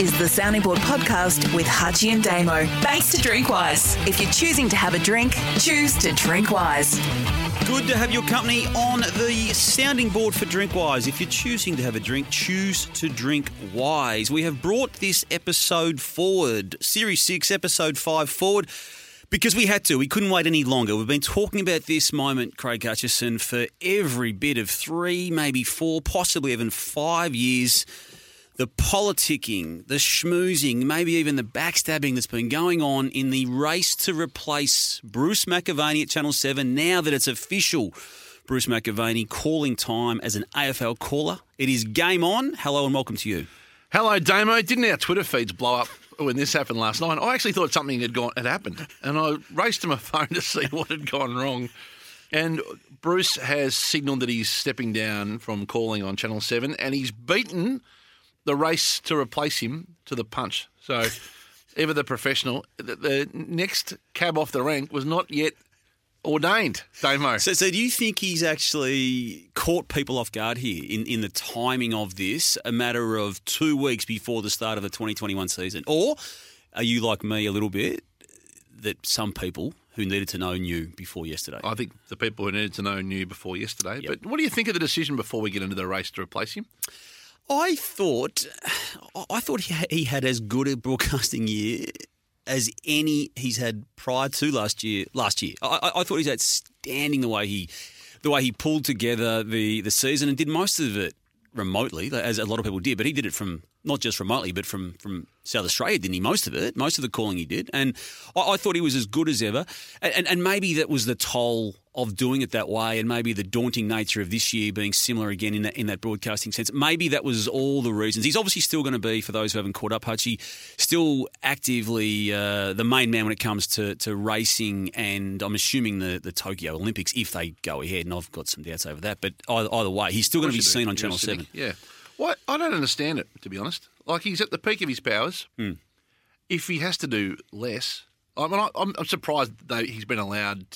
is the Sounding Board podcast with Hutchy and Damo. Thanks to Drinkwise. If you're choosing to have a drink, choose to drink wise. Good to have your company on the sounding board for Drinkwise. If you're choosing to have a drink, choose to drink wise. We have brought this episode forward, Series 6, Episode 5 forward, because we had to. We couldn't wait any longer. We've been talking about this moment, Craig Hutchison, for every bit of three, maybe four, possibly even five years the politicking, the schmoozing, maybe even the backstabbing that's been going on in the race to replace Bruce McAvaney at Channel 7 now that it's official. Bruce McAvaney calling time as an AFL caller. It is game on. Hello and welcome to you. Hello, Damo. Didn't our Twitter feeds blow up when this happened last night? I actually thought something had gone had happened, and I raced to my phone to see what had gone wrong. And Bruce has signalled that he's stepping down from calling on Channel Seven, and he's beaten the race to replace him to the punch. So, ever the professional, the, the next cab off the rank was not yet ordained, Damo. So, so do you think he's actually caught people off guard here in, in the timing of this, a matter of two weeks before the start of the 2021 season? Or are you like me a little bit that some people who needed to know knew before yesterday? I think the people who needed to know knew before yesterday. Yep. But what do you think of the decision before we get into the race to replace him? I thought, I thought he had, as good a broadcasting year as any he's had prior to last year. Last year, I, I- thought he's outstanding the way he, the way he pulled together the the season and did most of it remotely, as a lot of people did. But he did it from not just remotely, but from from South Australia, didn't he? Most of it, most of the calling he did, and I, I thought he was as good as ever. And, and and maybe that was the toll of doing it that way, and maybe the daunting nature of this year being similar again in that in that broadcasting sense. Maybe that was all the reasons. He's obviously still going to be, for those who haven't caught up, Hutchy, still actively uh, the main man when it comes to, to racing, and I'm assuming the, the Tokyo Olympics if they go ahead. And I've got some doubts over that, but either, either way, he's still going to be Of course you seen do. on Channel Seven. Yeah. What I don't understand it to be honest. Like he's at the peak of his powers. Hmm. If he has to do less, I mean, I, I'm, I'm surprised though he's been allowed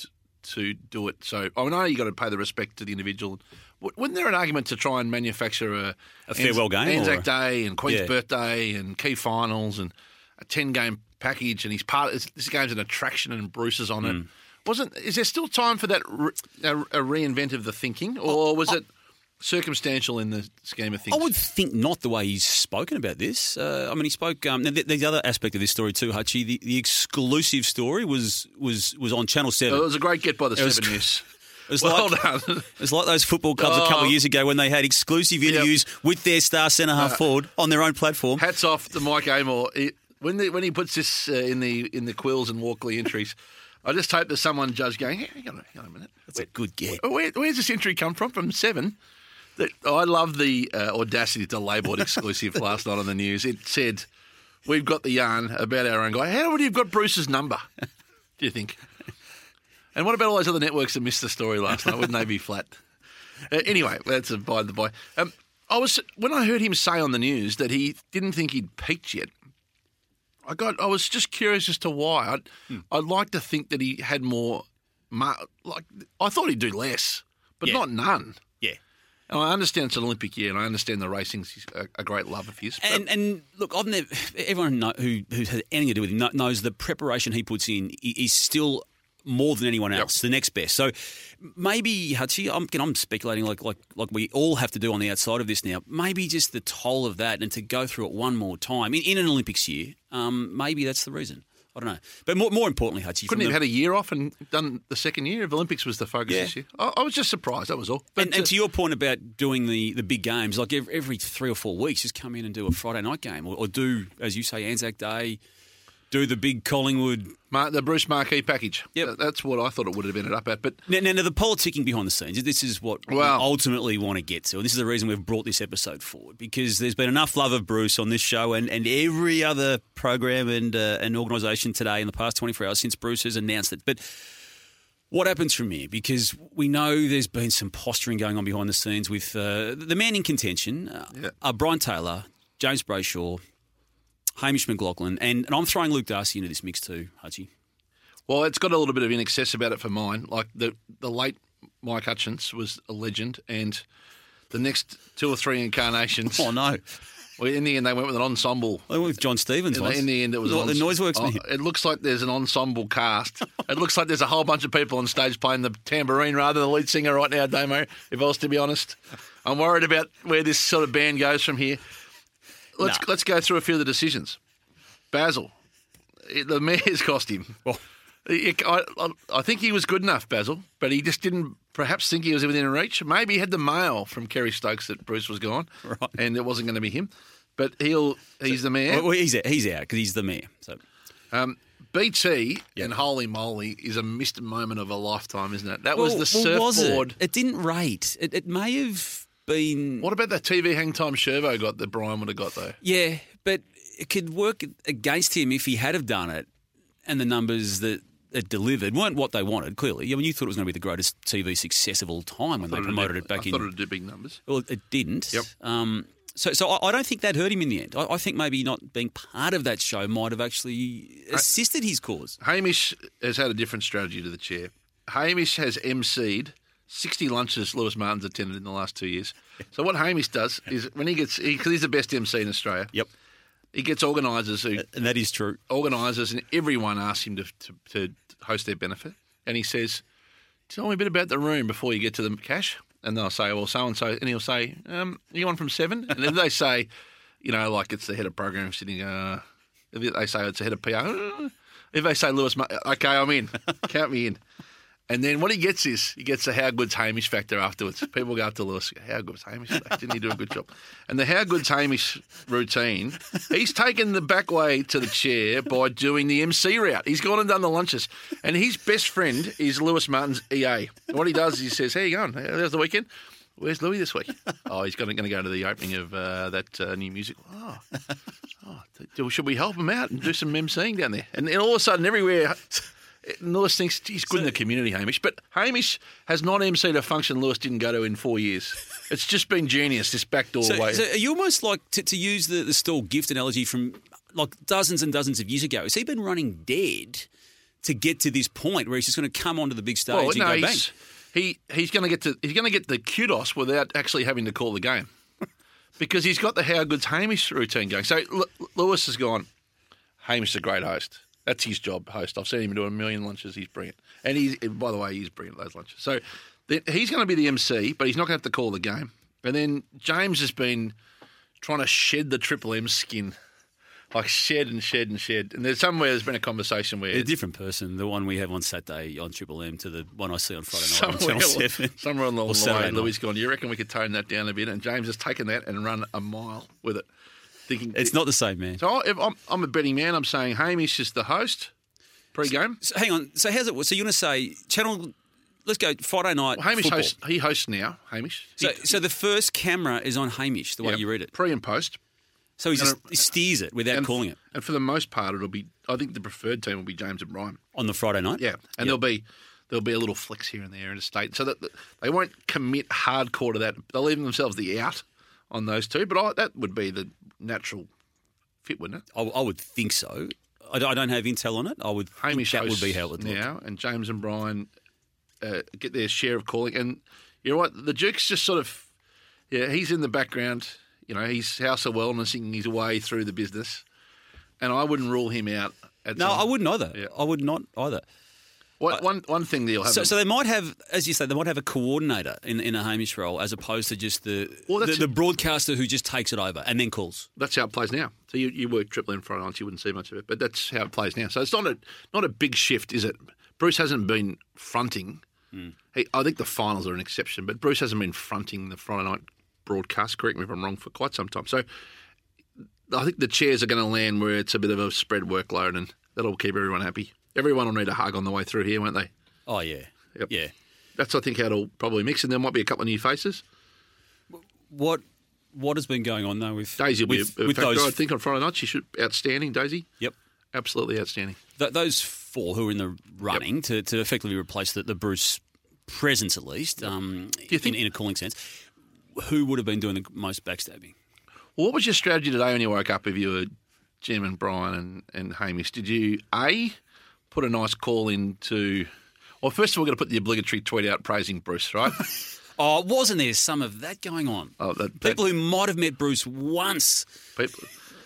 to do it. So I know you got to pay the respect to the individual. Wasn't there an argument to try and manufacture a, A farewell game, Anzac Day, and Queen's Yeah. birthday, and key finals, and a ten game package? And he's part. This game's an attraction, and Bruce is on Hmm. it. Wasn't? Is there still time for that re, a, a reinvent of the thinking, or was it? Circumstantial in the scheme of things. I would think not the way he's spoken about this. Uh, I mean, he spoke. Um, the, the other aspect of this story too, Hutchy. The, the exclusive story was was was on Channel Seven. It was a great get by the It Seven News. It was Well like, done. It was like those football clubs a couple Oh. of years ago when they had exclusive interviews with their star centre half forward on their own platform. Hats off to Mike Amor. It, when the, when he puts this uh, in the in the Quills and Walkley entries, I just hope there's someone judge going. Hang on, a- hang on a minute. That's a good get. Where, where's this entry come from? From Seven. I love the uh, audacity to label it exclusive last night on the news. It said, "We've got the yarn about our own guy." How would you have got Bruce's number? Do you think? And what about all those other networks that missed the story last night? Wouldn't they be flat? Uh, anyway, that's a by the by. Um, I was when I heard him say on the news that he didn't think he'd peaked yet. I got. I was just curious as to why. I'd, Hmm. I'd like to think that he had more. Like I thought he'd do less, but Yeah. not none. And I understand it's an Olympic year, and I understand the racing's a, a great love of his. And and look, I've never. Everyone know, who who's had anything to do with him knows the preparation he puts in is still more than anyone else, the next best. So maybe Hutchy, I'm, again, I'm speculating like like like we all have to do on the outside of this now. Maybe just the toll of that and to go through it one more time in, in an Olympics year. Um, maybe that's the reason. I don't know. But more, more importantly, Hutchy, couldn't have had a year off and done the second year? If Olympics was the focus Yeah. this year, I, I was just surprised. That was all. But, and, and uh, to your point about doing the, the big games, like every, every three or four weeks, just come in and do a Friday night game, or, or do, as you say, Anzac Day, do the big Collingwood. Mar- the Bruce Marquee package. Yep. That's what I thought it would have ended up at. But Now, now, now the politicking behind the scenes, this is what Well- we ultimately want to get to. And this is the reason we've brought this episode forward, because there's been enough love of Bruce on this show and, and every other program and, uh, and organisation today in the past 24 hours since Bruce has announced it. But what happens from here? Because we know there's been some posturing going on behind the scenes with uh, the man in contention, uh, Yeah. uh, Brian Taylor, James Brayshaw, Hamish McLachlan, and, and I'm throwing Luke Darcy into this mix too, Hutchy. well, it's got a little bit of in excess about it for mine. Like the the late Mike Hutchins was a legend, and the next two or three incarnations. Oh no! Well, in the end, they went with an ensemble. I went with John Stevens In, once. in the end, it was the, an the noise works. oh, it looks like there's an ensemble cast. it looks like there's a whole bunch of people on stage playing the tambourine rather than the lead singer right now, Damo. If I was to be honest, I'm worried about where this sort of band goes from here. Let's let's go through a few of the decisions. Basil, it- the mayor's cost him. Well, It- I, I- think he was good enough, Basil, but he just didn't perhaps think he was within reach. Maybe he had the mail from Kerry Stokes that Bruce was gone, Right. and it wasn't going to be him. But he'll he's the mayor. well, he's out. He's out because he's the mayor. So Um, BT Yeah. and Holy Moly is a missed moment of a lifetime, isn't it? That was Well, the well, was surfboard. it? it didn't rate. It, it may have been. What about that TV hang time Shervo got that Brian would have got though? Yeah, but it could work against him if he had have done it, and the numbers that it delivered weren't what they wanted. Clearly, I mean, you thought it was going to be the greatest TV success of all time when they promoted it back I in. thought it do big numbers. Well, it didn't. Yep. Um, so, so I, I don't think that hurt him in the end. I, I think maybe not being part of that show might have actually assisted his cause. Hamish has had a different strategy to the chair. Hamish has MC'd 60 lunches Lewis Martin's attended in the last two years. So what Hamish does is when he gets, because he's the best MC in Australia, Yep, he gets organisers who and that is true. organisers and everyone asks him to, to, to host their benefit. And he says, Tell me a bit about the room before you get to the cash. And they'll say, Well, so and so. And he'll say, um, You on from seven? And if they say, You know, like it's the head of program sitting, uh, if they say it's the head of PR, if they say Lewis, okay, I'm in. Count me in. And then what he gets is he gets the how good's Hamish factor afterwards. People go up to Lewis, how good's Hamish? Didn't he do a good job? And the how good's Hamish routine, he's taken the back way to the chair by doing the MC route. He's gone and done the lunches. And his best friend is Lewis Martin's EA. And what he does is he says, How you going? How's the weekend? Where's Lewis this week? Oh, he's going to, go to the opening of uh, that uh, new musical. Oh, oh, should we help him out and do some MCing down there? And then all of a sudden, everywhere, Lewis thinks he's good in the community, Hamish. But Hamish has not MC'd a function Lewis didn't go to in four years. It's just been genius, this backdoor So, way. so are you almost like to, to use the, the Stawell Gift analogy from like dozens and dozens of years ago? Has he been running dead to get to this point where he's just going to come onto the big stage well, and no, go bang? he's, he he's going to get to he's going to get the kudos without actually having to call the game because he's got the how good's Hamish routine going. So L- Lewis has gone. Hamish is a great host. That's his job, host. I've seen him do a million lunches. He's brilliant, and he's by the way, he's brilliant at those lunches. So then he's going to be the MC, but he's not going to have to call the game. And then James has been trying to shed the Triple M skin, like shed and shed and shed. And there's somewhere there's been a conversation where A different person, the one we have on Saturday on Triple M to the one I see on Friday night on somewhere, Channel 7. somewhere along the way. Lewis gone. You reckon we could tone that down a bit? And James has taken that and run a mile with it, thinking It's not the same, man. So if I'm, I'm a betting man. I'm saying Hamish is the host pre-game. So hang on. So how's it? So you're going to say Channel? Let's go Friday night. Well, Hamish football. hosts. He hosts now. Hamish. So, He- so the first camera is on Hamish, the way yeah, you read it. pre and post. So he just he steers it without and, calling it And for the most part, it'll be. I think the preferred team will be James and Brian. on the Friday night. Yeah, and there'll be there'll be a little flex here and there in a state, so that that they won't commit hardcore to that. They'll leave themselves the out on those two, but I, that would be the natural fit, wouldn't it? I, I would think so. I don't, I don't have intel on it. I would Hamish think that would be how it now, and James and Brian uh, get their share of calling. And you know what? the Duke's just sort of, yeah, he's in the background. You know, he's house of wellnessing his way through the business, and I wouldn't rule him out. At No, I wouldn't either. Yeah. I would not either. One, one, one thing they'll have. So, so they might have, as you say, they might have a coordinator in, in a Hamish role as opposed to just the, Well, the the broadcaster who just takes it over and then calls. that's how it plays now. So you, you work triple M Friday nights, you wouldn't see much of it, but that's how it plays now. So it's not a not a big shift, is it? Bruce hasn't been fronting. Hmm. He, I think the finals are an exception, but Bruce hasn't been fronting the Friday night broadcast. Correct me if I'm wrong for quite some time. So I think the chairs are going to land where it's a bit of a spread workload, and that'll keep everyone happy. Everyone will need a hug on the way through here, won't they? Oh yeah, Yep. yeah. That's I think how it'll probably mix, and there might be a couple of new faces. What what has been going on though with Daisy will with, be a, a with factor, those? I think, on Friday night. She should outstanding. Daisy, Yep. absolutely outstanding. Th- those four who are in the running to, to effectively replace the, the Bruce presence, at least, um, think- in, in a calling sense, who would have been doing the most backstabbing? What was your strategy today when you woke up if you were Jim and Brian and, and Hamish? Did you, A, put a nice call into. Well, first of all, we're going to put the obligatory tweet out praising Bruce, right? Oh, wasn't there some of that going on? Oh, that, that- People who might have met Bruce once. people,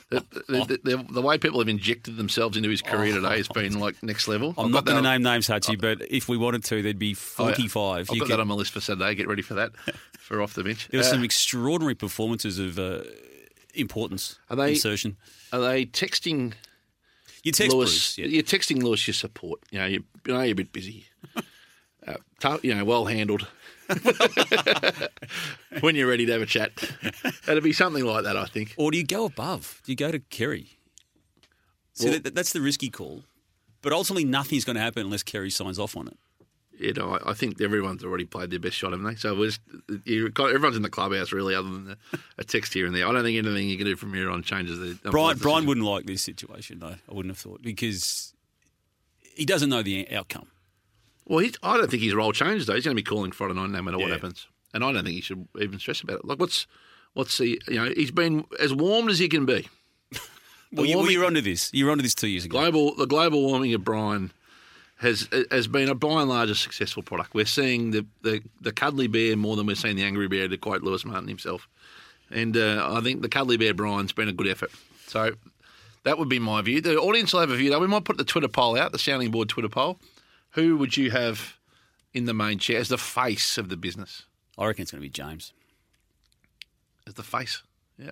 the, the, the, the way people have injected themselves into his career today has been like next level. I'm I've not going to name names, Hutchy, but if we wanted to, there'd be Oh, yeah. 45. I've You got could- that on my list for Saturday. Get ready for that for off the bench. there were Uh, some extraordinary performances of uh, importance, Are they- insertion. are they texting You text Lewis? Bruce. Yeah. You're texting Lewis your support. You know, you, you know you're a bit busy. Uh, tou- you know, well handled. when you're ready to have a chat, it'd be something like that. I think. Or do you go above? Do you go to Kerry? See, Well- that, that's the risky call. But ultimately, nothing's going to happen unless Kerry signs off on it. You know, I, I think everyone's already played their best shot, haven't they? So it was, you got, everyone's in the clubhouse really, other than a, a text here and there. I don't think anything you can do from here on changes the. Brian, the Brian wouldn't like this situation, though. I wouldn't have thought because he doesn't know the outcome. Well, he, I don't think his role changes though. He's going to be calling Friday night no matter what happens, and I don't think he should even stress about it. Like, what's what's the you know he's been as warm as he can be. Well, you, well, you're onto this. You're onto this two years ago. Global the global warming of Brian has has been a by and large a successful product. We're seeing the the, the cuddly bear more than we're seeing the angry bear. To quote Lewis Martin himself, and uh, I think the cuddly bear Brian's been a good effort. So. That would be my view. The audience will have a view, though. We might put the Twitter poll out, the sounding board Twitter poll. Who would you have in the main chair as the face of the business? I reckon it's going to be James. As the face. Yeah.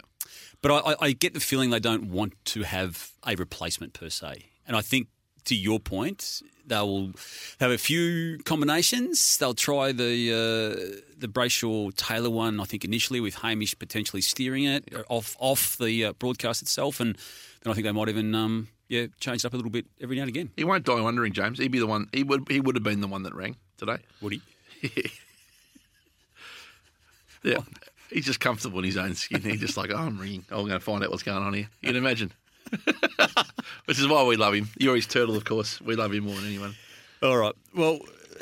But I, I, I get the feeling they don't want to have a replacement per se. And I think, to your point, they will have a few combinations. They'll try the uh, the Brayshaw Taylor one, I think, initially with Hamish potentially steering it off off the uh, broadcast itself, and then I think they might even um, yeah change it up a little bit every now and again. He won't die wondering, James. He'd be the one. He would. He would have been the one that rang today. Would he? Yeah. He's just comfortable in his own skin. He's just like, oh, I'm ringing. Oh, I'm going to find out what's going on here. You can imagine. Which is why we love him. You're his turtle, of course. We love him more than anyone. All right. Well,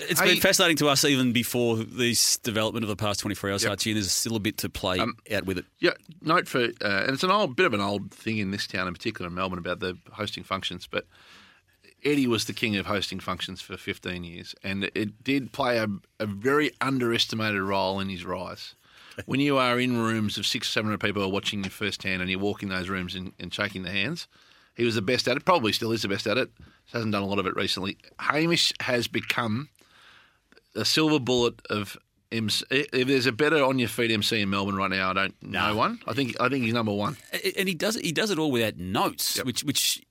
it's Hey- been fascinating to us even before this development of the past 24 hours, Hutchy, and there's still a bit to play out with it. Yeah. Note for, uh, and it's an old bit of an old thing in this town, in particular in Melbourne, about the hosting functions. But Eddie was the king of hosting functions for 15 years, and it did play a, a very underestimated role in his rise. When you are in rooms of six or seven hundred people are watching you firsthand, and you walk in those rooms and, and shaking the hands, he was the best at it. Probably still is the best at it. Hasn't done a lot of it recently. Hamish has become a silver bullet of MC. If there's a better on your feet MC in Melbourne right now, I don't know No. one. I think I think he's number one. and he does it. He does it all without notes, which which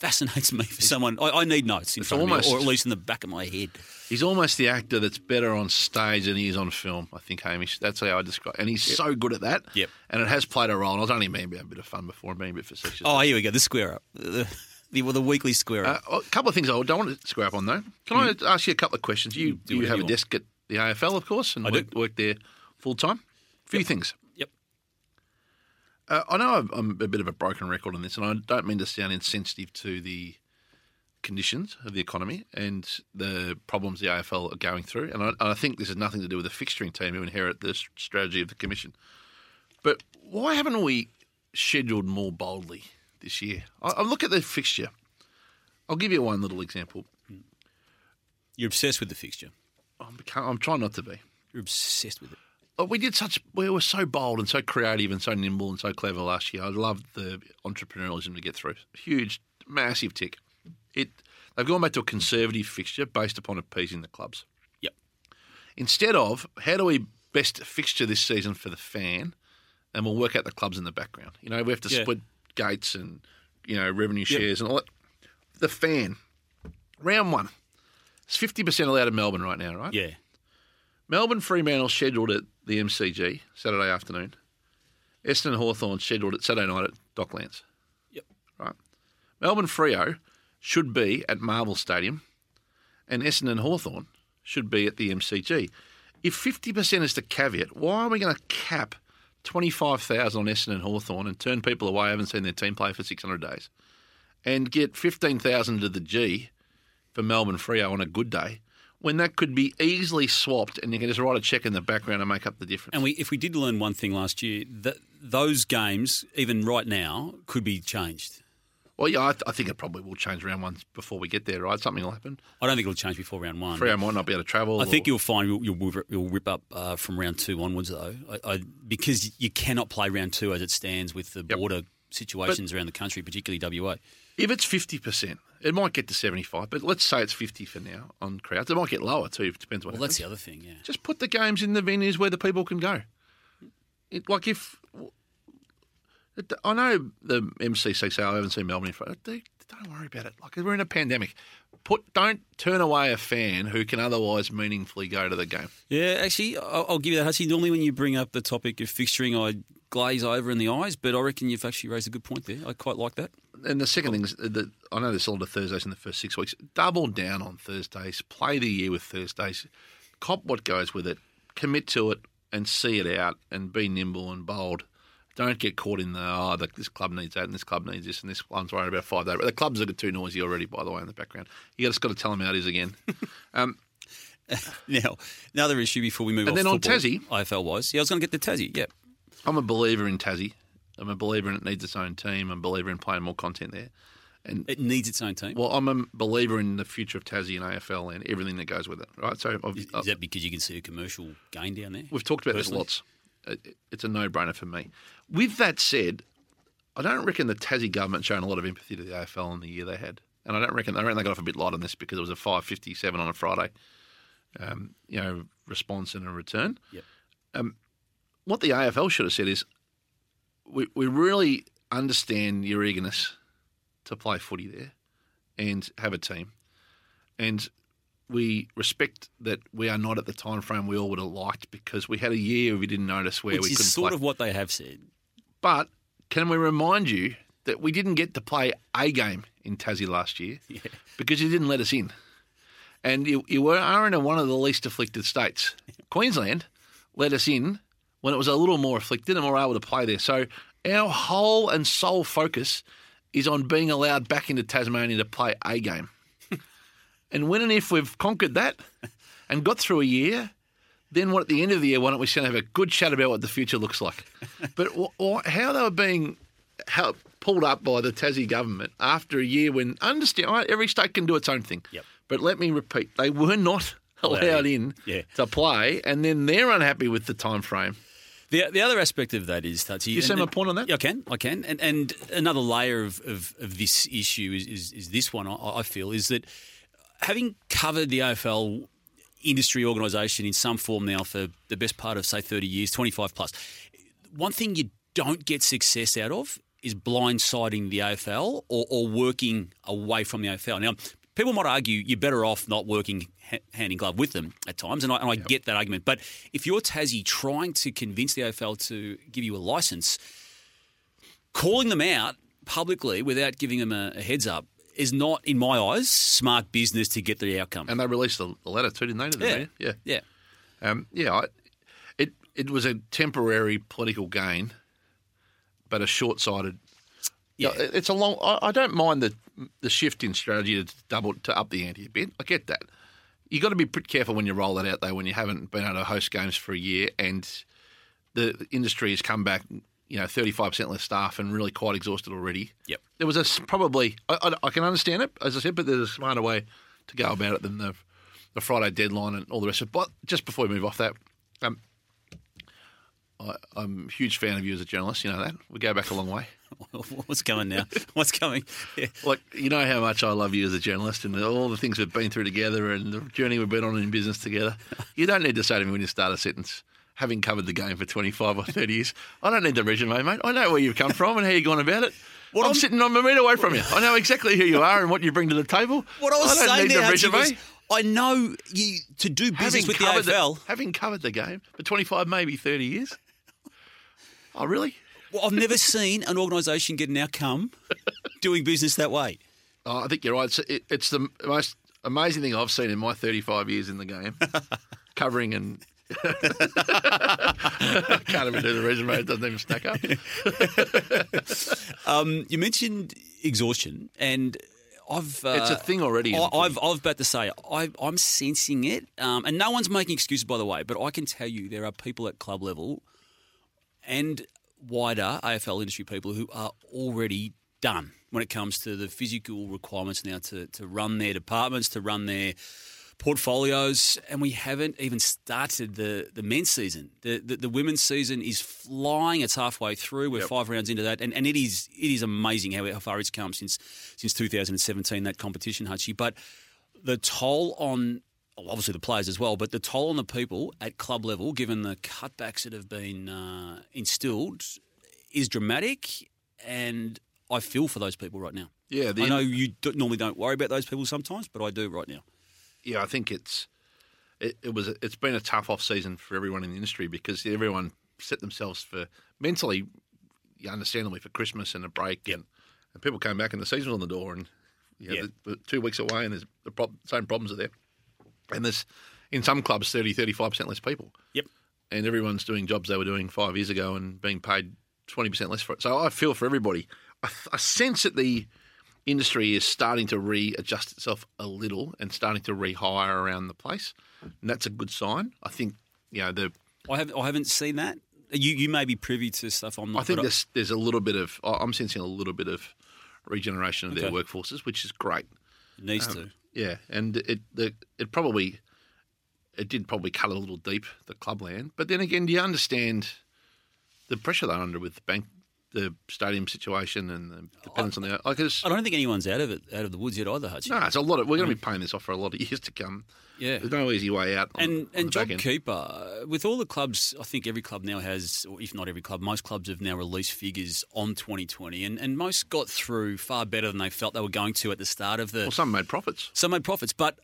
fascinates me for someone. I, I need notes in front almost- of me, or at least in the back of my head. He's almost the actor that's better on stage than he is on film. I think Hamish. That's how I describe. And he's so good at that. Yep. And it has played a role. And I was only being a bit of fun before and being a bit facetious. Oh, here we go. The square up, the the, well, the weekly square up. Uh, a couple of things I don't want to square up on though. Can I ask you a couple of questions? You do you have you a want. desk at the AFL, of course, and I do. work, work there full time. A few things. Uh, I know I'm- I'm a bit of a broken record on this, and I don't mean to sound insensitive to the conditions of the economy and the problems the AFL are going through. And I, and I think this has nothing to do with the fixturing team who inherit the strategy of the commission. But why haven't we scheduled more boldly this year? I, I look at the fixture. I'll give you one little example. You're obsessed with the fixture. I'm, I'm trying not to be. You're obsessed with it. We did such. We were so bold and so creative and so nimble and so clever last year. I loved the entrepreneurialism to get through. Huge, massive tick. It. They've gone back to a conservative fixture based upon appeasing the clubs. Yep. Instead of how do we best fixture this season for the fan, and we'll work out the clubs in the background. You know, we have to Yeah. split gates and you know revenue Yep. shares and all that. The fan, round one, it's fifty percent allowed in Melbourne right now, right? Yeah. Melbourne Fremantle scheduled at the MCG Saturday afternoon. Essendon Hawthorn scheduled at Saturday night at Docklands. Yep. Right. Melbourne Freo should be at Marvel Stadium, and Essendon Hawthorn should be at the MCG. If fifty percent is the caveat, why are we going to cap twenty five thousand on Essendon Hawthorn and turn people away who haven't seen their team play for six hundred days, and get fifteen thousand to the G for Melbourne Freo on a good day? When that could be easily swapped, and you can just write a check in the background and make up the difference. And we, if we did learn one thing last year, that those games, even right now, could be changed. Well, yeah, I, I think it probably will change round one before we get there, right? Something will happen. I don't think it'll change before round one. Freo might not be able to travel. I think you'll find you'll, you'll, you'll rip up uh, from round two onwards, though, I, I, because you cannot play round two as it stands with the Yep. border situations around the country, particularly WA. If it's fifty percent, it might get to seventy-five. But let's say it's fifty for now on crowds. It might get lower too. It depends what. Well, that's the other thing, yeah. Just put the games in the venues where the people can go. It, like if it, I know the MCC say oh, I haven't seen Melbourne in front. They, don't worry about it. Like we're in a pandemic. Put don't turn away a fan who can otherwise meaningfully go to the game. Yeah, actually, I'll, I'll give you that, Hutchy. Normally, when you bring up the topic of fixturing, I glaze over in the eyes, but I reckon you've actually raised a good point there. I quite like that. And the second thing is that I know there's a lot of Thursdays in the first six weeks. Double down on Thursdays. Play the year with Thursdays. Cop what goes with it. Commit to it and see it out and be nimble and bold. Don't get caught in the oh, the, this club needs that and this club needs this and this one's worried about five days. But the clubs are too noisy already, by the way, in the background. You just got to tell them how it is again. um, Now, another issue before we move And off then on football, Tassie- AFL wise. Yeah, I was going to get the Tassie. Yeah. I'm a believer in Tassie. I'm a believer in it needs its own team. I'm a believer in playing more content there. And It needs its own team. well, I'm a believer in the future of Tassie and AFL and everything that goes with it. Right. So is, is that because you can see a commercial gain down there? We've talked about Personally? this lots. It- It's a no-brainer for me. With that said, I don't reckon the Tassie government shown a lot of empathy to the AFL in the year they had, and I don't reckon I reckon they got off a bit light on this because it was a five fifty-seven on a Friday, um, you know, response and a return. Yep. Um, what the AFL should have said is, we we really understand your eagerness to play footy there and have a team, and we respect that we are not at the time frame we all would have liked because we had a year we didn't notice where Which we is couldn't sort play. of what they have said. But can we remind you that we didn't get to play a game in Tassie last year Yeah. because you didn't let us in, and you, you were are in one of the least afflicted states. Queensland let us in when it was a little more afflicted, and we were able to play there. So our whole and sole focus is on being allowed back into Tasmania to play a game. and when and if we've conquered that and got through a year, then what at the end of the year, why don't we sit and have a good chat about what the future looks like? but how they were being how, pulled up by the Tassie government after a year when, understand, every state can do its own thing. Yep. But let me repeat, they were not Allowed allowed in. in Yeah. to play, and then they're unhappy with the time frame. The, the other aspect of that is that You and- my and- point on that? Yeah, I can, I can. And and another layer of, of, of this issue is, is, is this one. I, I feel is that having covered the AFL industry organisation in some form now for the best part of say thirty years, twenty five. One thing you don't get success out of is blindsiding the AFL or, or working away from the AFL. Now, people might argue you're better off not working hand in glove with them at times, and I, and I get that argument. But if you're Tassie trying to convince the AFL to give you a license, calling them out publicly without giving them a, a heads up is not, in my eyes, smart business to get the outcome. And they released the, letter too, didn't they? To the yeah, media? Yeah. yeah. Um, yeah, I, it it was a temporary political gain, but a short-sighted. Yeah. It's a long. I, I don't mind the the shift in strategy to double to up the ante a bit. I get that. You got to be pretty careful when you roll that out though. When you haven't been able to host games for a year and the industry has come back, you know, thirty five percent less staff and really quite exhausted already. Yep. There was a probably I, I, I can understand it as I said, but there's a smarter way to go about it than the the Friday deadline and all the rest of it. But just before we move off that, um, I, I'm a huge fan of you as a journalist. You know that we go back a long way. What's coming now? What's coming? Yeah. Like you know how much I love you as a journalist and all the things we've been through together and the journey we've been on in business together. You don't need to say to me when you start a sentence. Having covered the game for 25 or 30 years, I don't need the resume, mate. I know where you've come from and how you've gone about it. What I'm, I'm- sitting on a metre away from you. I know exactly who you are and what you bring to the table. What I was don't saying there the resume. was, I know you to do business with the AFL. having covered the game for 25, maybe 30 years. Oh, really? Well, I've never seen an organisation get an outcome doing business that way. Oh, I think you're right. It's, it, it's the most amazing thing I've seen in my 35 years in the game, covering and. I Can't even do the resume; it doesn't even stack up. Um, you mentioned exhaustion, and I've uh, It's a thing already I, I've, I've about to say I, I'm sensing it, um, and no one's making excuses by the way. But I can tell you there are people at club level and wider AFL industry people who are already done when it comes to the physical requirements now to, to run their departments, to run their portfolios, and we haven't even started the, the men's season. The, the, the women's season is flying. It's halfway through. We're Yep. five rounds into that, and, and it is it is amazing how, how far it's come since since 2017 that competition, Hutchy. But the toll on well, obviously the players as well, but the toll on the people at club level, given the cutbacks that have been uh, instilled, is dramatic, and I feel for those people right now. Yeah, the- I know you do, normally don't worry about those people sometimes, but I do right now. yeah, I think it's it, it was it's been a tough off season for everyone in the industry because everyone set themselves for mentally, understandably, for Christmas and a break, and, and people came back and the season was on the door, and Yeah. the, the two weeks away, and there's the prob- same problems are there, and there's in some clubs 30 35 percent less people, Yep. and everyone's doing jobs they were doing five years ago and being paid twenty percent less for it. So I feel for everybody. I, I sense that the industry is starting to readjust itself a little and starting to rehire around the place, and that's a good sign. I think you know the. I have I haven't seen that. You you may be privy to stuff I'm not. I think there's there's a little bit of I'm sensing a little bit of regeneration of their workforces, which is great. it needs Um, to. Yeah, and it the, it probably it did probably cut a little deep the clubland, but then again, do you understand the pressure they're under with the bank, the stadium situation, and the dependence on the like? I don't think anyone's out of it, out of the woods yet either, Hutchy. no, it's a lot of we're going to be mm. paying this off for a lot of years to come. Yeah. There's no easy way out. And and the. JobKeeper, with all the clubs, I think every club now has, or if not every club, most clubs have now released figures on 2020, and, and most got through far better than they felt they were going to at the start of the. Well, some made profits. Some made profits, but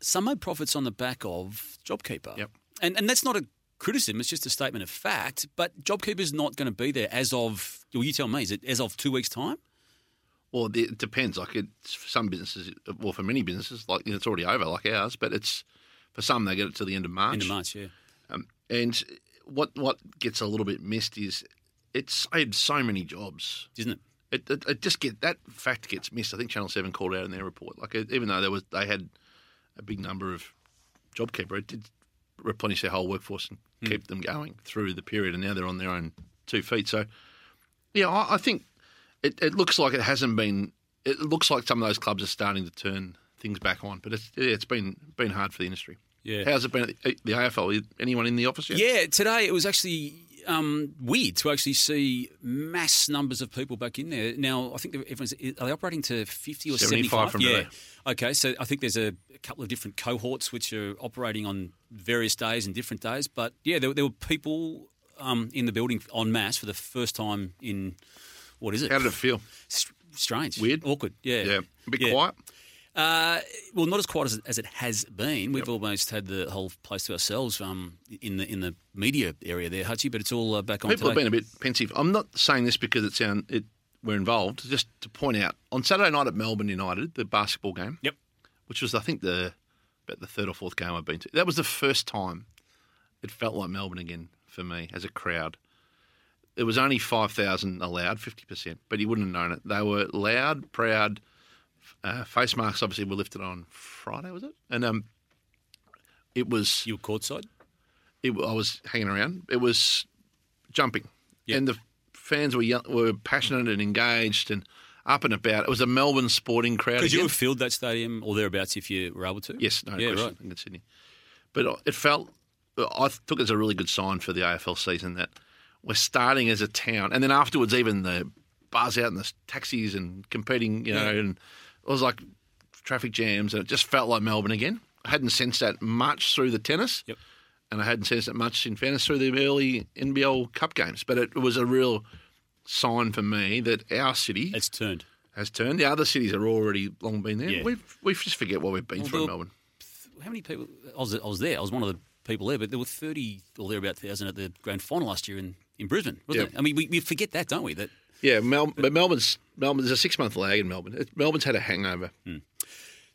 some made profits on the back of JobKeeper. Yep. And and that's not a criticism; it's just a statement of fact. But JobKeeper's not going to be there as of. Well, you tell me, is it as of two weeks' time? Well, it depends. Like it's for some businesses, well, for many businesses, like you know, it's already over, like ours. But it's for some they get it to the end of March. End of March, yeah. Um, and what what gets a little bit missed is it saved so many jobs. Isn't it? It, it, it just get that fact gets missed. I think Channel Seven called out in their report. Like even though there was they had a big number of JobKeeper, it did replenish their whole workforce and hmm. keep them going through the period. And now they're on their own two feet. So yeah, I, I think it, it looks like it hasn't been. It looks like some of those clubs are starting to turn things back on, but it's yeah, it's been been hard for the industry. Yeah. How's it been at the, the AFL? Anyone in the office yet? Yeah, today it was actually um, weird to actually see mass numbers of people back in there. Now, I think everyone's are they operating to fifty or 75 yeah. today. Okay, so I think there's a, a couple of different cohorts which are operating on various days and different days. But yeah, there, there were people um, in the building en masse for the first time in what is it? How did it feel? S- strange, Weird? awkward. Yeah, Yeah, a bit Yeah. quiet. Uh, well, not as quiet as, as it has been. We've almost had the whole place to ourselves um, in the in the media area there, Hutchy. But it's all uh, back on People have been a bit pensive. I'm not saying this because it sound it we're involved. Just to point out, on Saturday night at Melbourne United, the basketball game, Yep. which was I think the about the third or fourth game I've been to. That was the first time it felt like Melbourne again for me as a crowd. It was only five thousand allowed, fifty percent, but you wouldn't have known it. They were loud, proud. Uh, face masks obviously were lifted on Friday, was it? And um, it was You were courtside. it, I was hanging around. It was jumping, Yep. and the fans were young, were passionate and engaged and up and about. It was a Melbourne sporting crowd. Could you have filled that stadium or thereabouts if you were able to? Yes, no yeah, question. right. I think Sydney, but it felt. I took it as a really good sign for the AFL season that we're starting as a town, and then afterwards, even the bars out in the taxis and competing, you know, Yeah. and it was like traffic jams, and it just felt like Melbourne again. I hadn't sensed that much through the tennis. Yep. and I hadn't sensed that much in fairness through the early NBL Cup games. But it was a real sign for me that our city It's turned. has turned. The other cities are already long been there. Yeah. We've we just forget what we've been through in Melbourne. How many people? I was, I was there. I was one of the people there, but there were thirty or there about thousand at the grand final last year in, in Brisbane, wasn't Yeah. it? I mean, we, we forget that, don't we? That Yeah, Mel, but Melbourne's Melbourne. There's a six month lag in Melbourne. It, Melbourne's had a hangover, hmm.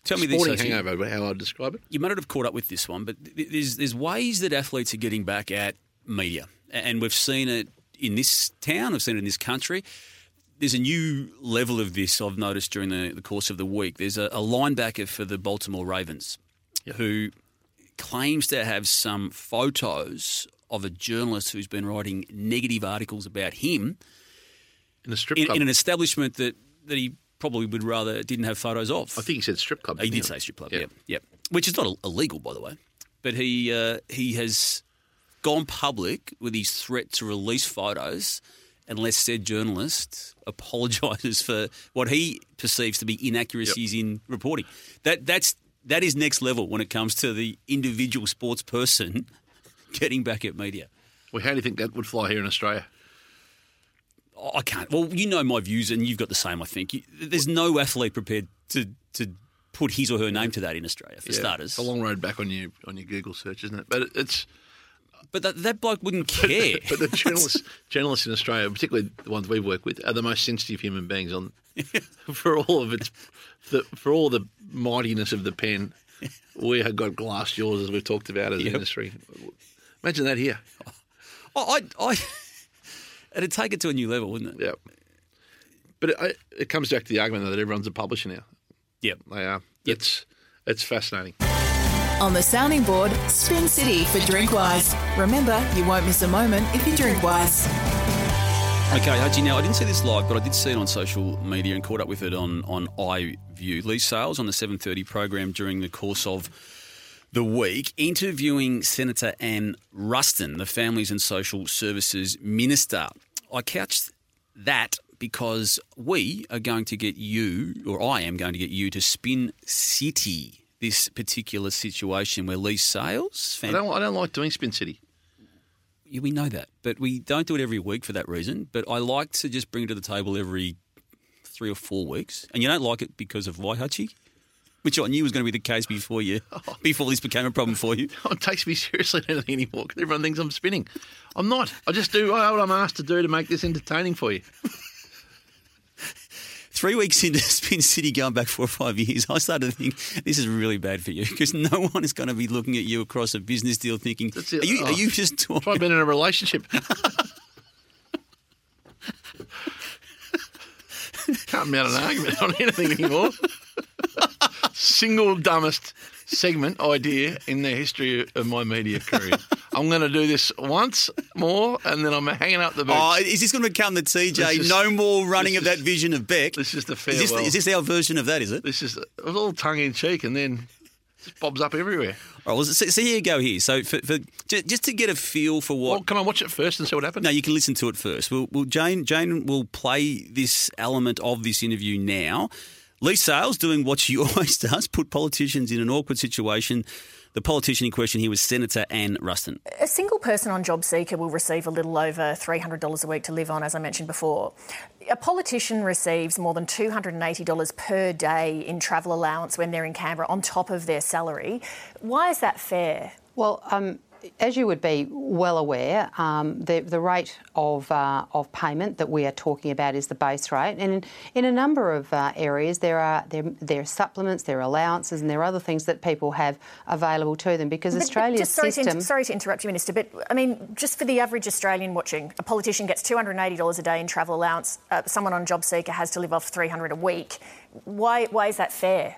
tell me this. sporting hangover. How I'd describe it. you might not have caught up with this one, but th- there's there's ways that athletes are getting back at media, and we've seen it in this town. I've seen it in this country. There's a new level of this I've noticed during the, the course of the week. There's a, a linebacker for the Baltimore Ravens who claims to have some photos of a journalist who's been writing negative articles about him In a strip in, club. in an establishment that that he probably would rather didn't have photos of. I think he said strip club. He didn't say strip club, Yeah. yeah, yeah, which is not illegal, by the way. But he uh, he has gone public with his threat to release photos unless said journalist apologises for what he perceives to be inaccuracies in reporting. That that's that is next level when it comes to the individual sports person getting back at media. Well, how do you think that would fly here in Australia? I can't. Well, you know my views, and you've got the same. I think You- there's no athlete prepared to to put his or her name to that in Australia for Yeah, starters. It's a long road back on your on your Google search, isn't it? But it's But that, that bloke wouldn't care. but the journalists journalists in Australia, particularly the ones we work with, are the most sensitive human beings on for all of its the, for all the mightiness of the pen. We have got glass jaws as we've talked about as an industry. Imagine that here. I, I, I, it'd take it to a new level, wouldn't it? Yeah. But it, it comes back to the argument that everyone's a publisher now. Yep. They are. Yep. It's it's fascinating. On the sounding board, Spin City for Drinkwise. Remember, you won't miss a moment if you drink wise. Okay, Hutchy. Now I didn't see this live, but I did see it on social media and caught up with it on on iView. Leigh Sales on the seven thirty program during the course of the week, interviewing Senator Anne Ruston, the Families and Social Services Minister. I couched that because we are going to get you, or I am going to get you, to spin city this particular situation where Leigh Sales. I don't I don't like doing Spin City. yeah, we know that, but we don't do it every week for that reason. But I like to just bring it to the table every three or four weeks. And you don't like it because of Waihachi, which I knew was going to be the case before you, before this became a problem for you. No one takes me seriously anything anymore because everyone thinks I'm spinning. I'm not. I just do what I'm asked to do to make this entertaining for you. Three weeks into Spin City, going back four or five years, I started to think this is really bad for you because no one is going to be looking at you across a business deal thinking, That's are it. you, Oh. are you oh. just talking? been in a relationship. Can't mount an argument on anything anymore. Single dumbest segment idea in the history of my media career. I'm going to do this once more, and then I'm hanging up the boots. Oh, is this going to become the TJ? Is- no more running of that is- vision of Beck. this is the Is this, is this our version of that? Is it? This is it was all tongue in cheek, and then just bobs up everywhere. All right, well, so, so here you go. Here, so for, for ju- just to get a feel for what. Well, can I watch it first and see what happens? no, you can listen to it first. We'll, we'll, Jane, Jane will play this element of this interview now. Leigh Sales doing what she always does: put politicians in an awkward situation. The politician in question here was Senator Anne Ruston. A single person on JobSeeker will receive a little over $300 a week to live on, as I mentioned before. A politician receives more than $280 per day in travel allowance when they're in Canberra on top of their salary. Why is that fair? Well, um, as you would be well aware, um, the, the rate of, uh, of payment that we are talking about is the base rate, and in, in a number of uh, areas there are there, there are supplements, there are allowances, and there are other things that people have available to them because But- but Australia's just sorry, system. to, sorry to interrupt you, Minister, but I mean, just for the average Australian watching, a politician gets $280 a day in travel allowance. Uh, someone on JobSeeker has to live off 300 a week. Why, why is that fair?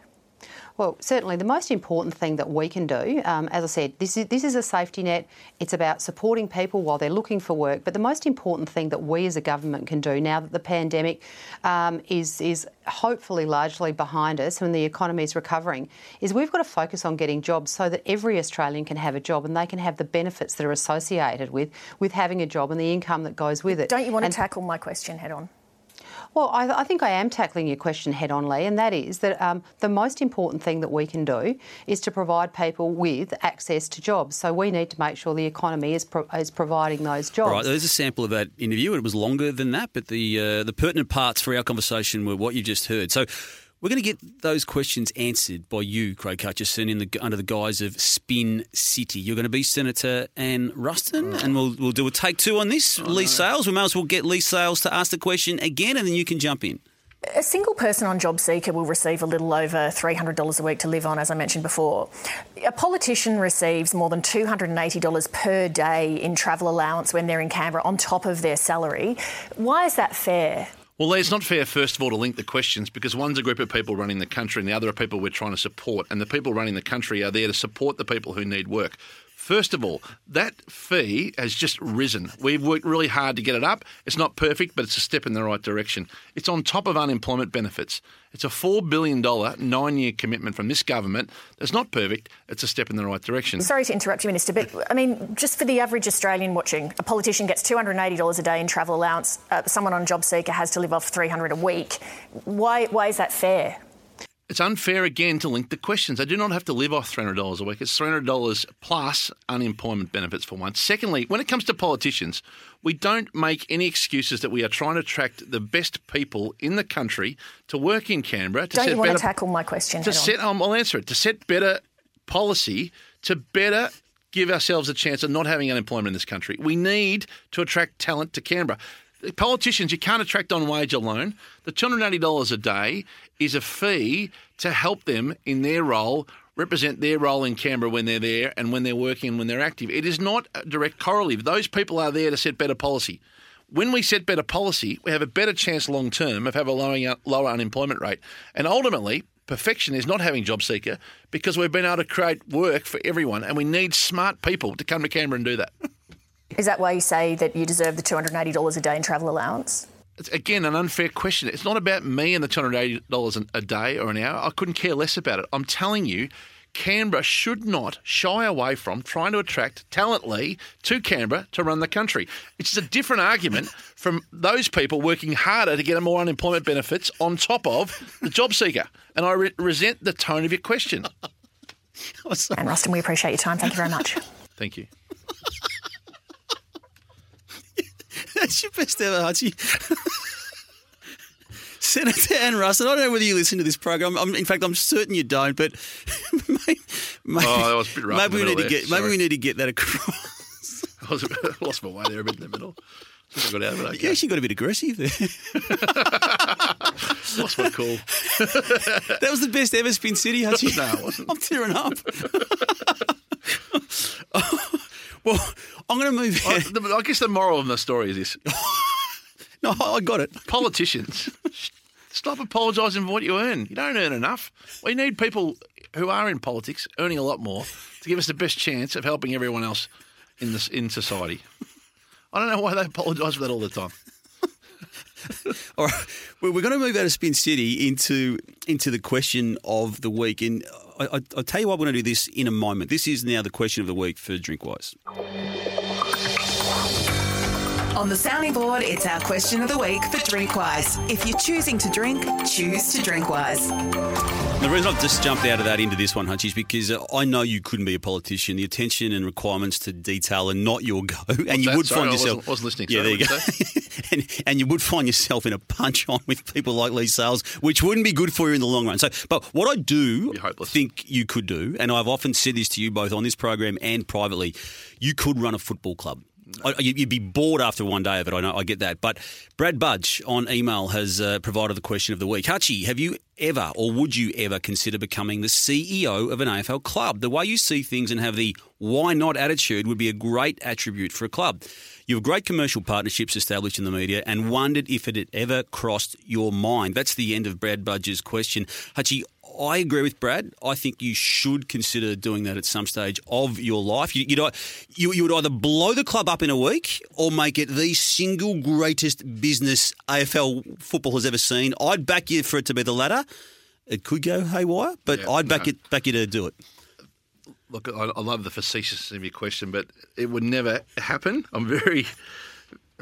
Well, certainly the most important thing that we can do, um, as I said, this is, this is a safety net. It's about supporting people while they're looking for work. But the most important thing that we as a government can do now that the pandemic um, is, is hopefully largely behind us and the economy is recovering is we've got to focus on getting jobs so that every Australian can have a job and they can have the benefits that are associated with, with having a job and the income that goes with it. Don't you want And- to tackle my question head on? Well, I, I think I am tackling your question head on, Leigh, and that is that um, the most important thing that we can do is to provide people with access to jobs. So we need to make sure the economy is, pro- is providing those jobs. Right, there's a sample of that interview, it was longer than that, but the uh, the pertinent parts for our conversation were what you just heard. So we're going to get those questions answered by you, Craig Hutchison, in the, under the guise of Spin City. You're going to be Senator Anne Ruston, and we'll we'll do a take two on this. Oh, Leigh Sales, we may as well get Leigh Sales to ask the question again, and then you can jump in. A single person on JobSeeker will receive a little over $300 a week to live on, as I mentioned before. A politician receives more than $280 per day in travel allowance when they're in Canberra on top of their salary. Why is that fair? Well, Lee, it's not fair, first of all, to link the questions because one's a group of people running the country and the other are people we're trying to support. And the people running the country are there to support the people who need work. First of all, that fee has just risen. We've worked really hard to get it up. It's not perfect, but it's a step in the right direction. It's on top of unemployment benefits. It's a $4 billion nine year commitment from this government. It's not perfect, it's a step in the right direction. Sorry to interrupt you, Minister, but I mean, just for the average Australian watching, a politician gets $280 a day in travel allowance. Uh, someone on Job Seeker has to live off 300 a week. Why, why is that fair? It's unfair again to link the questions. They do not have to live off $300 a week. It's $300 plus unemployment benefits for one. Secondly, when it comes to politicians, we don't make any excuses that we are trying to attract the best people in the country to work in Canberra. To Don't you want better, to tackle my question? to set, um, I'll answer it. To set better policy, to better give ourselves a chance of not having unemployment in this country. We need to attract talent to Canberra. Politicians, you can't attract on wage alone. The $280 a day is a fee to help them in their role, represent their role in Canberra when they're there and when they're working and when they're active. It is not a direct correlative. Those people are there to set better policy. When we set better policy, we have a better chance long term of having a lower, lower unemployment rate. And ultimately, perfection is not having job seeker because we've been able to create work for everyone and we need smart people to come to Canberra and do that. Is that why you say that you deserve the $280 a day in travel allowance? It's again an unfair question. It's not about me and the $280 a day or an hour. I couldn't care less about it. I'm telling you, Canberra should not shy away from trying to attract talently to Canberra to run the country. It's a different argument from those people working harder to get more unemployment benefits on top of the job seeker. And I re- resent the tone of your question. Anne Ruston, we appreciate your time. Thank you very much. Thank you. That's your best ever, Hutchy. Senator Anne Ruston, I don't know whether you listen to this program. I'm, in fact, I'm certain you don't, but maybe, maybe, Oh, that was a bit rough in maybe we need to get maybe we need to get that across. I, was, I lost my way there a bit in the middle. I I got out of it okay. You actually got a bit aggressive there. Lost my cool. That was the best ever Spin City, Hutchy. No, it wasn't. I'm tearing up. well, I'm going to move. I, the- I guess the moral of the story is this. no, I got it. politicians, stop apologising for what you earn. You don't earn enough. We need people who are in politics earning a lot more to give us the best chance of helping everyone else in this in society. I don't know why they apologise for that all the time. All right, well, we're going to move out of Spin City into into the question of the week, and I, I, I'll tell you what we're going to do this in a moment. This is now the question of the week for Drinkwise. On the sounding board, it's our question of the week for Drinkwise. If you're choosing to drink, choose to Drinkwise. The reason I've just jumped out of that into this one, Hutch, is because I know you couldn't be a politician. The attention and requirements to detail are not your go, and you that? would Sorry, find I yourself. wasn't- wasn't listening. Yeah, Sorry, there you go. and, and you would find yourself in a punch on with people like Leigh Sales, which wouldn't be good for you in the long run. So, but what I do think you could do, and I've often said this to you both on this program and privately, you could run a football club. You'd be bored after one day of it. I know, I get that. But Brad Budge on email has uh, provided the question of the week. Hutchy, have you ever, or would you ever consider becoming the CEO of an AFL club? The way you see things and have the why not attitude would be a great attribute for a club. You have great commercial partnerships established in the media, and wondered if it had ever crossed your mind. That's the end of Brad Budge's question. Hutchy, I agree with Brad. I think you should consider doing that at some stage of your life. You, you'd, you, you would either blow the club up in a week or make it the single greatest business AFL football has ever seen. I'd back you for it to be the latter. It could go haywire, but Yeah, I'd back no. it back you to do it. Look, I, I love the facetiousness of your question, but it would never happen. I'm very,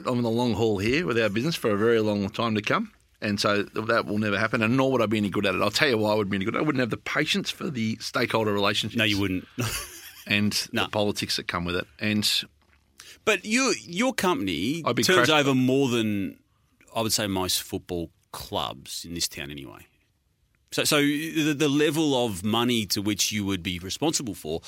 I'm in the long haul here with our business for a very long time to come. And so that will never happen, and nor would I be any good at it. I'll tell you why I would be any good. I wouldn't have the patience for the stakeholder relationships. No, you wouldn't. And No. the politics that come with it. And But you, your company turns crashed- over more than I would say most football clubs in this town, anyway. So, so the, the level of money to which you would be responsible for,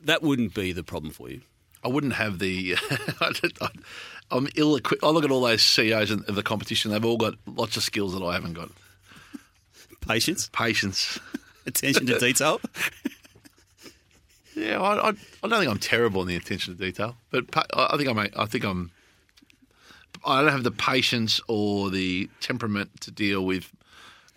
that wouldn't be the problem for you. I wouldn't have the. I'm ill equipped. I look at all those CEOs of the competition. They've all got lots of skills that I haven't got. Patience, Patience. attention to detail. Yeah, I, I, I don't think I'm terrible in the attention to detail, but pa- I think I'm. a- I think I'm. I don't have the patience or the temperament to deal with,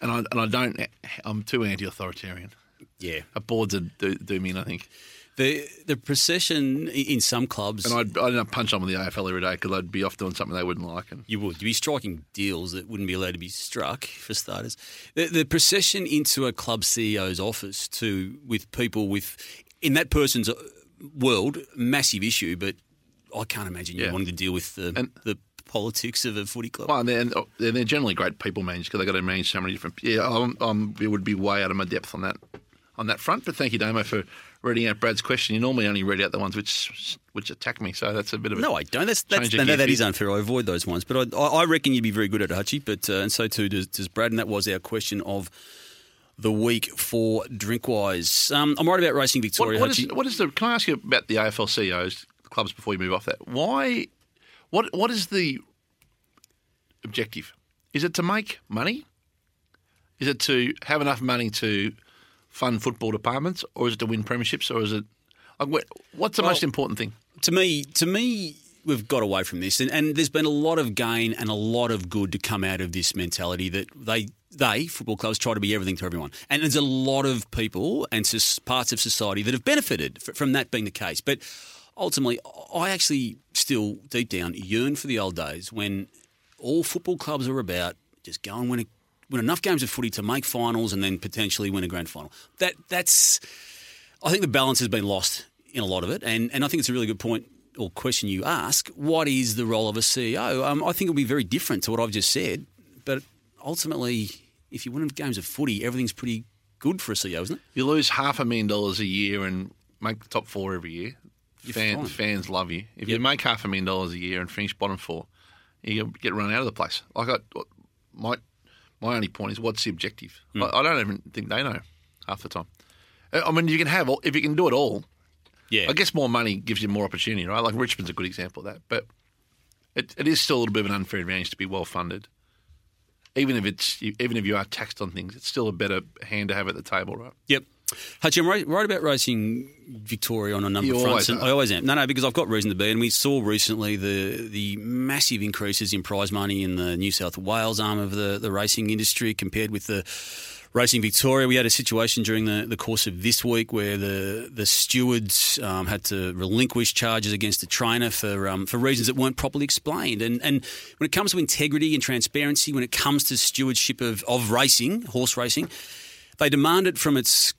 and I and I don't. I'm too anti-authoritarian. Yeah. A board's do, do me think. The the procession in some clubs, And I'd, I'd punch on with the AFL every day because I'd be off doing something they wouldn't like. And you would. You'd be striking deals that wouldn't be allowed to be struck, for starters. The, the procession into a club CEO's office to with people with in that person's uh, world, massive issue. But I can't imagine you Yeah. wanting to deal with the And- the politics of a footy club. Well, and they're, and they're they're generally great people managers because they've got to manage so many different. Yeah, I'm, I'm, it would be way out of my depth on that on that front. But thank you, Damo, for reading out Brad's question. You normally only read out the ones which which attack me, so that's a bit of a No, I don't. That's, that's no, that is unfair. I avoid those ones, but I, I reckon you'd be very good at it, Hutchy. But uh, and so too does, does Brad, and that was our question of the week for Drinkwise. Um, I'm worried about Racing What, Victoria, what, is, Hutchy. what is the? Can I ask you about the AFL CEOs clubs before you move off that? Why? What What is the objective? Is it to make money? Is it to have enough money to fund football departments, or is it to win premierships, or is it? What's the Well- most important thing? to me, to me, we've got away from this, and, and there's been a lot of gain and a lot of good to come out of this mentality that they they football clubs try to be everything to everyone, and there's a lot of people and parts of society that have benefited from that being the case. But ultimately, I actually still deep down yearn for the old days when all football clubs are about just go and win a, win enough games of footy to make finals and then potentially win a grand final. That that's I think the balance has been lost in a lot of it, and, and I think it's a really good point or question you ask. What is the role of a CEO? Um, I think it'll be very different to what I've just said, but ultimately, if you win games of footy, everything's pretty good for a CEO, isn't it? You lose half a million dollars a year and make the top four every year. You're Fans, love you. If you make half a million dollars a year and finish bottom four, you get run out of the place. Like I, my my only point is, what's the objective? Hmm. I, I don't even think they know half the time. Uh, I mean, you can have all, if you can do it all. Yeah. I guess more money gives you more opportunity, right? Like Richmond's a good example of that, but it, it is still a little bit of an unfair advantage to be well funded. Even if it's even if you are taxed on things, it's still a better hand to have at the table, right? Yep. Hutch, I'm right, right about racing Victoria on a number You of fronts. and are. I always am. No, no, because I've got reason to be. And we saw recently the the massive increases in prize money in the New South Wales arm of the, the racing industry compared with the Racing Victoria. We had a situation during the, the course of this week where the the stewards um, had to relinquish charges against the trainer for um, for reasons that weren't properly explained. And and when it comes to integrity and transparency, when it comes to stewardship of, of racing, horse racing, they demand it from its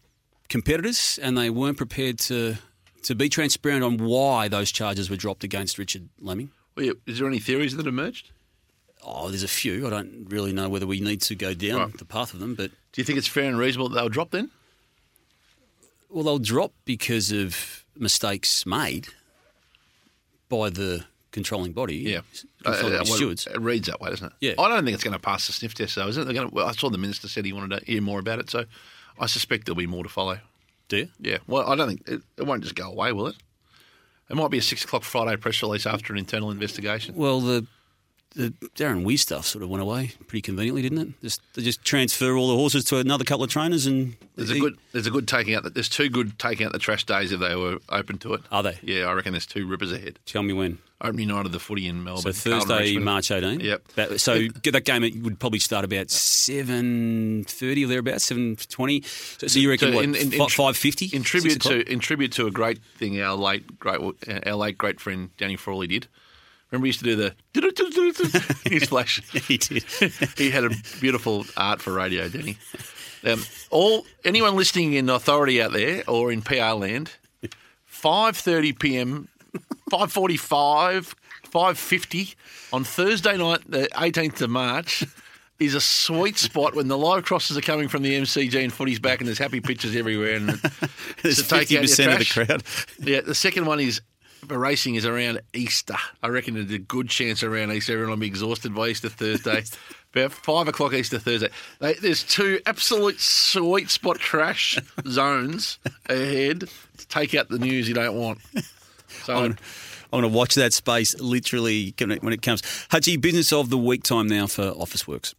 competitors, and they weren't prepared to to be transparent on why those charges were dropped against Richard Lemming. Well, yeah, Is there any theories that emerged? Oh, there's a few. I don't really know whether we need to go down Right. the path of them, but Do you think it's fair and reasonable that they were dropped then? well, they'll drop because of mistakes made by the controlling body. Yeah. controlling Uh, well, stewards. It reads that way, doesn't it? Yeah. I don't think it's going to pass the sniff test, though, is it? They're going to, well, I saw the minister said he wanted to hear more about it, so I suspect there'll be more to follow. Do you? Yeah. Well, I don't think it, it won't just go away, will it? It might be a six o'clock Friday press release after an internal investigation. Well, the the Darren Weir stuff sort of went away pretty conveniently, didn't it? Just they just transfer all the horses to another couple of trainers, and There's a good. There's a good taking out. The, there's two good taking out the trash days if they were open to it. Are they? Yeah, I reckon there's two rippers ahead. Tell me when. Opening night of the footy in Melbourne. So Thursday, March 18. Yep. That, so get that game it would probably start about seven thirty or thereabouts, seven twenty. So, so you reckon So what in- in- in- five fifty? In tribute to in tribute to a great thing our late great our late great friend Danny Frawley did. Remember he used to do the his flash. he did. he had a beautiful art for radio, Danny. Um, all anyone listening in authority out there or in PR land, five thirty PM, five forty five, five fifty on Thursday night, the eighteenth of March. Is a sweet spot when the live crosses are coming from the MCG and footy's back and there's happy pictures everywhere and There's to take out fifty your percent of the crowd. Yeah, the second one is racing is around Easter. I reckon there's a good chance around Easter everyone will be exhausted by Easter Thursday. About five o'clock Easter Thursday. They, there's two absolute sweet spot crash zones ahead to take out the news you don't want. So I'm, I'm going to watch that space literally when it, comes. Hutchie, business of the week time now for Officeworks.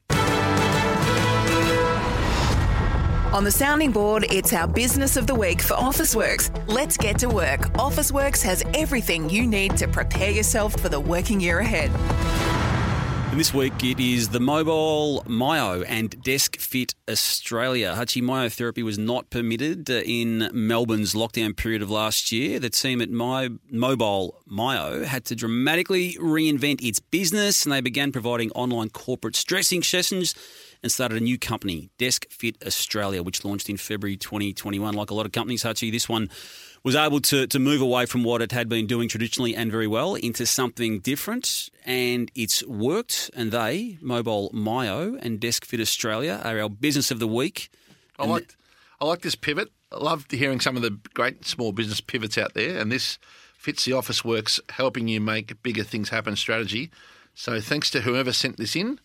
On the sounding board, it's our business of the week for Officeworks. Let's get to work. Officeworks has everything you need to prepare yourself for the working year ahead. And this week it is the Mobile Myo and Desk Fit Australia. Hutchy myotherapy was not permitted uh, in Melbourne's lockdown period of last year. The team at My Mobile Myo had to dramatically reinvent its business and they began providing online corporate stressing sessions and started a new company, Desk Fit Australia, which launched in February 2021. Like a lot of companies, Hutchy, this one was able to, to move away from what it had been doing traditionally and very well into something different. And it's worked. And they, Mobile Myo and Desk Fit Australia, are our business of the week. I like, I like this pivot. I love hearing some of the great small business pivots out there, and this fits the Officeworks helping you make bigger things happen strategy. So thanks to whoever sent this in.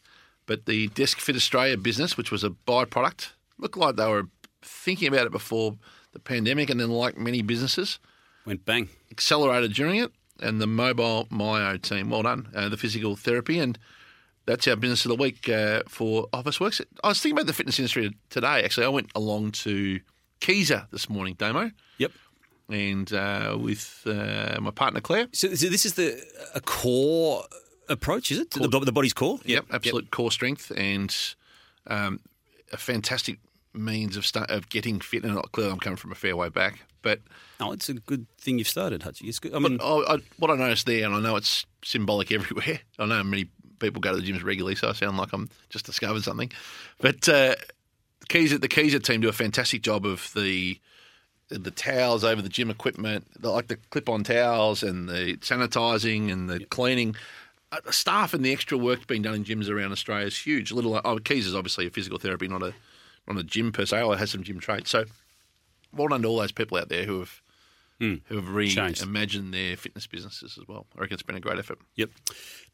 But the Desk Fit Australia business, which was a byproduct, looked like they were thinking about it before the pandemic, and then, like many businesses, Went bang. accelerated during it. And the mobile Myo team, well done. Uh, the physical therapy, and that's our business of the week uh, for Officeworks. I was thinking about the fitness industry today. Actually, I went along to Keezer this morning, Damo, Yep. and uh, with uh, my partner Claire. So, so this is the a core approach, is it? The, the body's core? Yep, absolute core strength and um, a fantastic means of start, of getting fit. And clearly, I'm coming from a fair way back, but No, it's a good thing you've started, Hutchy. It's good. I mean, I, I, what I noticed there, and I know it's symbolic everywhere. I know many people go to the gyms regularly, so I sound like I'm just discovered something. But uh, the keys the Keezer team do a fantastic job of the the towels over the gym equipment, the, like the clip-on towels and the sanitising and the cleaning. Uh, the staff and the extra work being done in gyms around Australia is huge. Little oh, Keys is obviously a physical therapy, not a not a gym per se. It has some gym traits. So well done to all those people out there who have who have Changed. reimagined their fitness businesses as well. I reckon it's been a great effort. Yep.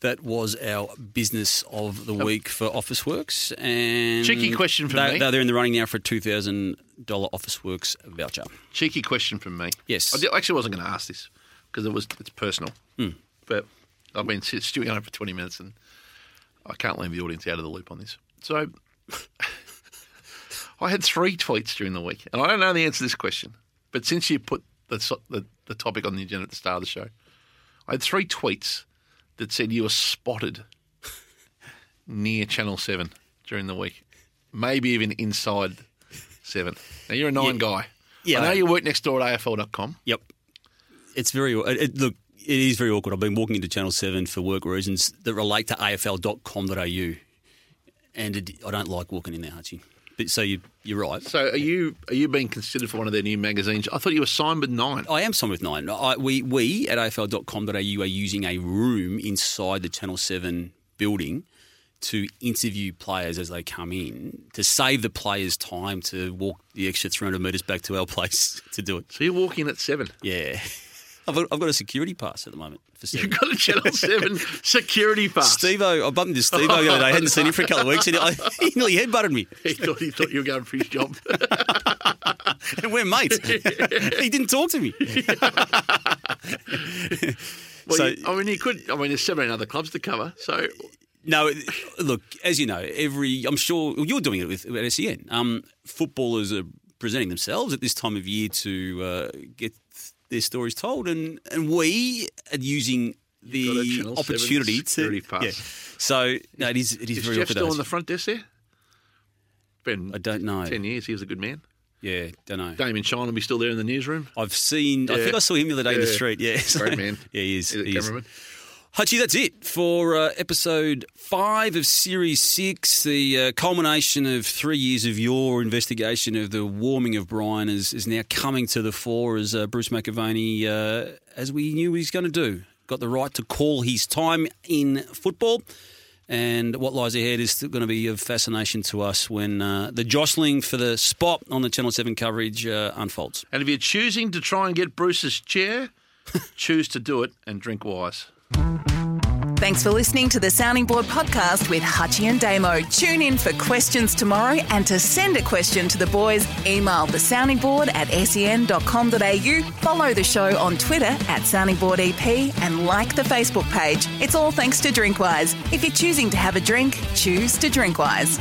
That was our business of the week for Officeworks. And Cheeky question from they, me. They're in the running now for a $2,000 Officeworks voucher. Cheeky question from me. Yes. I actually wasn't going to ask this because it was it's personal, Hmm. but I've been stewing on it for twenty minutes and I can't leave the audience out of the loop on this. So I had three tweets during the week, and I don't know the answer to this question, but since you put the, the the topic on the agenda at the start of the show, I had three tweets that said you were spotted near Channel Seven during the week, maybe even inside Seven. Now you're a nine Yeah. guy. Yeah. I know you work next door at AFL.com. Yep. It's very, it, it- look, it is very awkward. I've been walking into Channel 7 for work reasons that relate to afl.com.au. And it, I don't like walking in there, Hutchy. But, so you, you're right. So are you are you being considered for one of their new magazines? I thought you were signed with Nine. I am signed with Nine. I, we, we at afl.com.au are using a room inside the Channel 7 building to interview players as they come in to save the players time to walk the extra 300 metres back to our place to do it. So you're walking at seven. Yeah. I've got, I've got a security pass at the moment for seven. You've got a Channel Seven security pass. Steve I bumped into Steve the other day. I hadn't seen him for a couple of weeks, and I, he nearly headbutted me. He thought he thought you were going for his job. And we're mates. he didn't talk to me. Well, So- you- I mean, you could. I mean, there's 17 other clubs to cover. So No, look, as you know, every I'm sure well, you're doing it with at SEN. Um, footballers are presenting themselves at this time of year to uh, get their stories told, and and we are using the opportunity to. Yeah. So no, it is it is is very Jeff still on the front desk there? Been I don't know. 10 years. He was a good man. Yeah, don't know. Damien Shine will be still there in the newsroom. I've seen. I think I saw him the other day in the street. Yeah, Great man. yeah, he is. He's a he is. Hutchy, that's it for uh, episode five of series six. The uh, culmination of three years of your investigation of the warming of Brian is, is now coming to the fore as uh, Bruce McAvaney, uh, as we knew he was going to do, got the right to call his time in football. And what lies ahead is going to be of fascination to us when uh, the jostling for the spot on the Channel 7 coverage uh, unfolds. And if you're choosing to try and get Bruce's chair, choose to do it and drink wise. Thanks for listening to the Sounding Board podcast with Hutchy and Damo. Tune in for questions tomorrow and to send a question to the boys, email the sounding board at sen.com.au, follow the show on Twitter at Sounding Board EP and like the Facebook page. It's all thanks to Drinkwise. If you're choosing to have a drink, choose to Drinkwise.